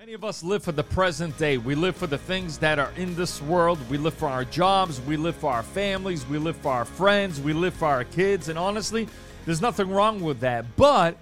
Many of us live for the present day. We live for the things that are in this world. We live for our jobs. We live for our families. We live for our friends. We live for our kids. And honestly, there's nothing wrong with that. But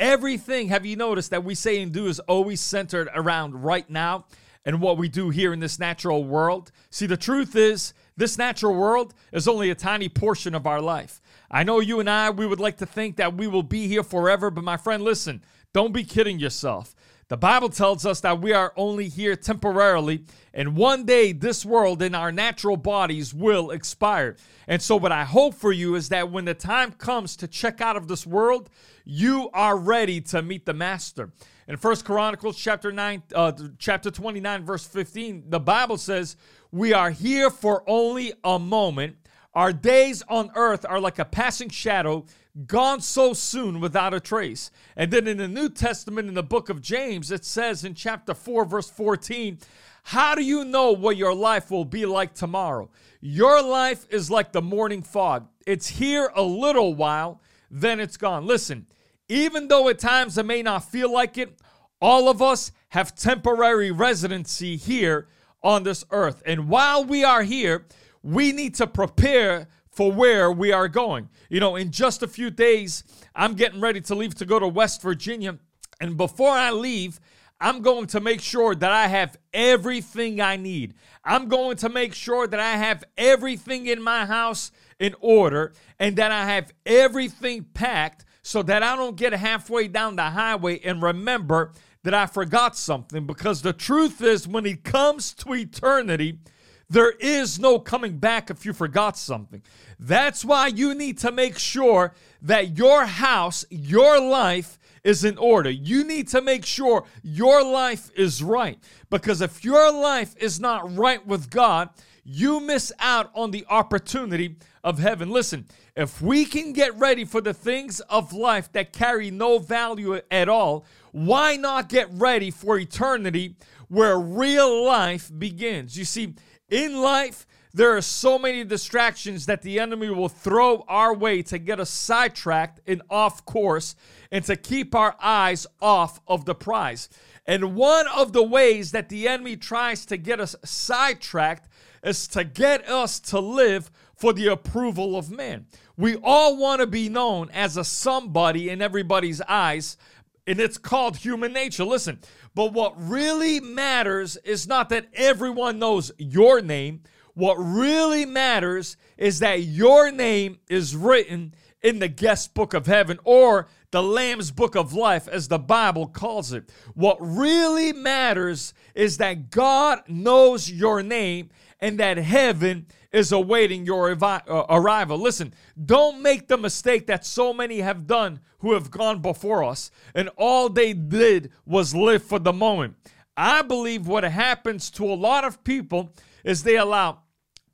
everything, have you noticed that we say and do is always centered around right now and what we do here in this natural world? See, the truth is, this natural world is only a tiny portion of our life. I know you and I, we would like to think that we will be here forever, but my friend, listen, don't be kidding yourself. The Bible tells us that we are only here temporarily, and one day this world and our natural bodies will expire. And so, what I hope for you is that when the time comes to check out of this world, you are ready to meet the Master. In First Chronicles chapter 9, uh, chapter 29, verse 15, the Bible says, We are here for only a moment. Our days on earth are like a passing shadow gone so soon without a trace. And then in the New Testament, in the book of James, it says in chapter 4, verse 14, How do you know what your life will be like tomorrow? Your life is like the morning fog. It's here a little while, then it's gone. Listen, even though at times it may not feel like it, all of us have temporary residency here on this earth. And while we are here, we need to prepare for where we are going. You know, in just a few days, I'm getting ready to leave to go to West Virginia. And before I leave, I'm going to make sure that I have everything I need. I'm going to make sure that I have everything in my house in order and that I have everything packed so that I don't get halfway down the highway and remember that I forgot something. Because the truth is, when it comes to eternity, there is no coming back if you forgot something. That's why you need to make sure that your house, your life is in order. You need to make sure your life is right. Because if your life is not right with God, you miss out on the opportunity of heaven. Listen, if we can get ready for the things of life that carry no value at all, why not get ready for eternity where real life begins? You see, in life, there are so many distractions that the enemy will throw our way to get us sidetracked and off course and to keep our eyes off of the prize. And one of the ways that the enemy tries to get us sidetracked is to get us to live for the approval of man. We all want to be known as a somebody in everybody's eyes, and it's called human nature. Listen, but what really matters is not that everyone knows your name what really matters is that your name is written in the guest book of heaven or the Lamb's book of life, as the Bible calls it. What really matters is that God knows your name and that heaven is awaiting your uh, arrival. Listen, don't make the mistake that so many have done who have gone before us, and all they did was live for the moment. I believe what happens to a lot of people is they allow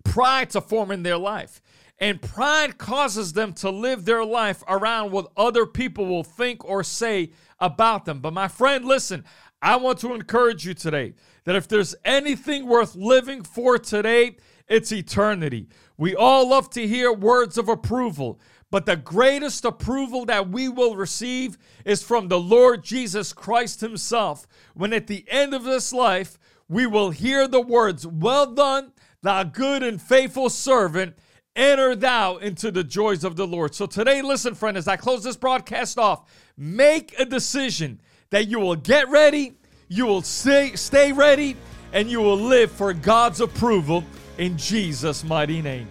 pride to form in their life. And pride causes them to live their life around what other people will think or say about them. But my friend, listen, I want to encourage you today that if there's anything worth living for today, it's eternity. We all love to hear words of approval, but the greatest approval that we will receive is from the Lord Jesus Christ Himself. When at the end of this life, we will hear the words, Well done, thou good and faithful servant, enter thou into the joys of the Lord. So today, listen, friend, as I close this broadcast off, make a decision that you will get ready, you will stay, stay ready, and you will live for God's approval in Jesus' mighty name.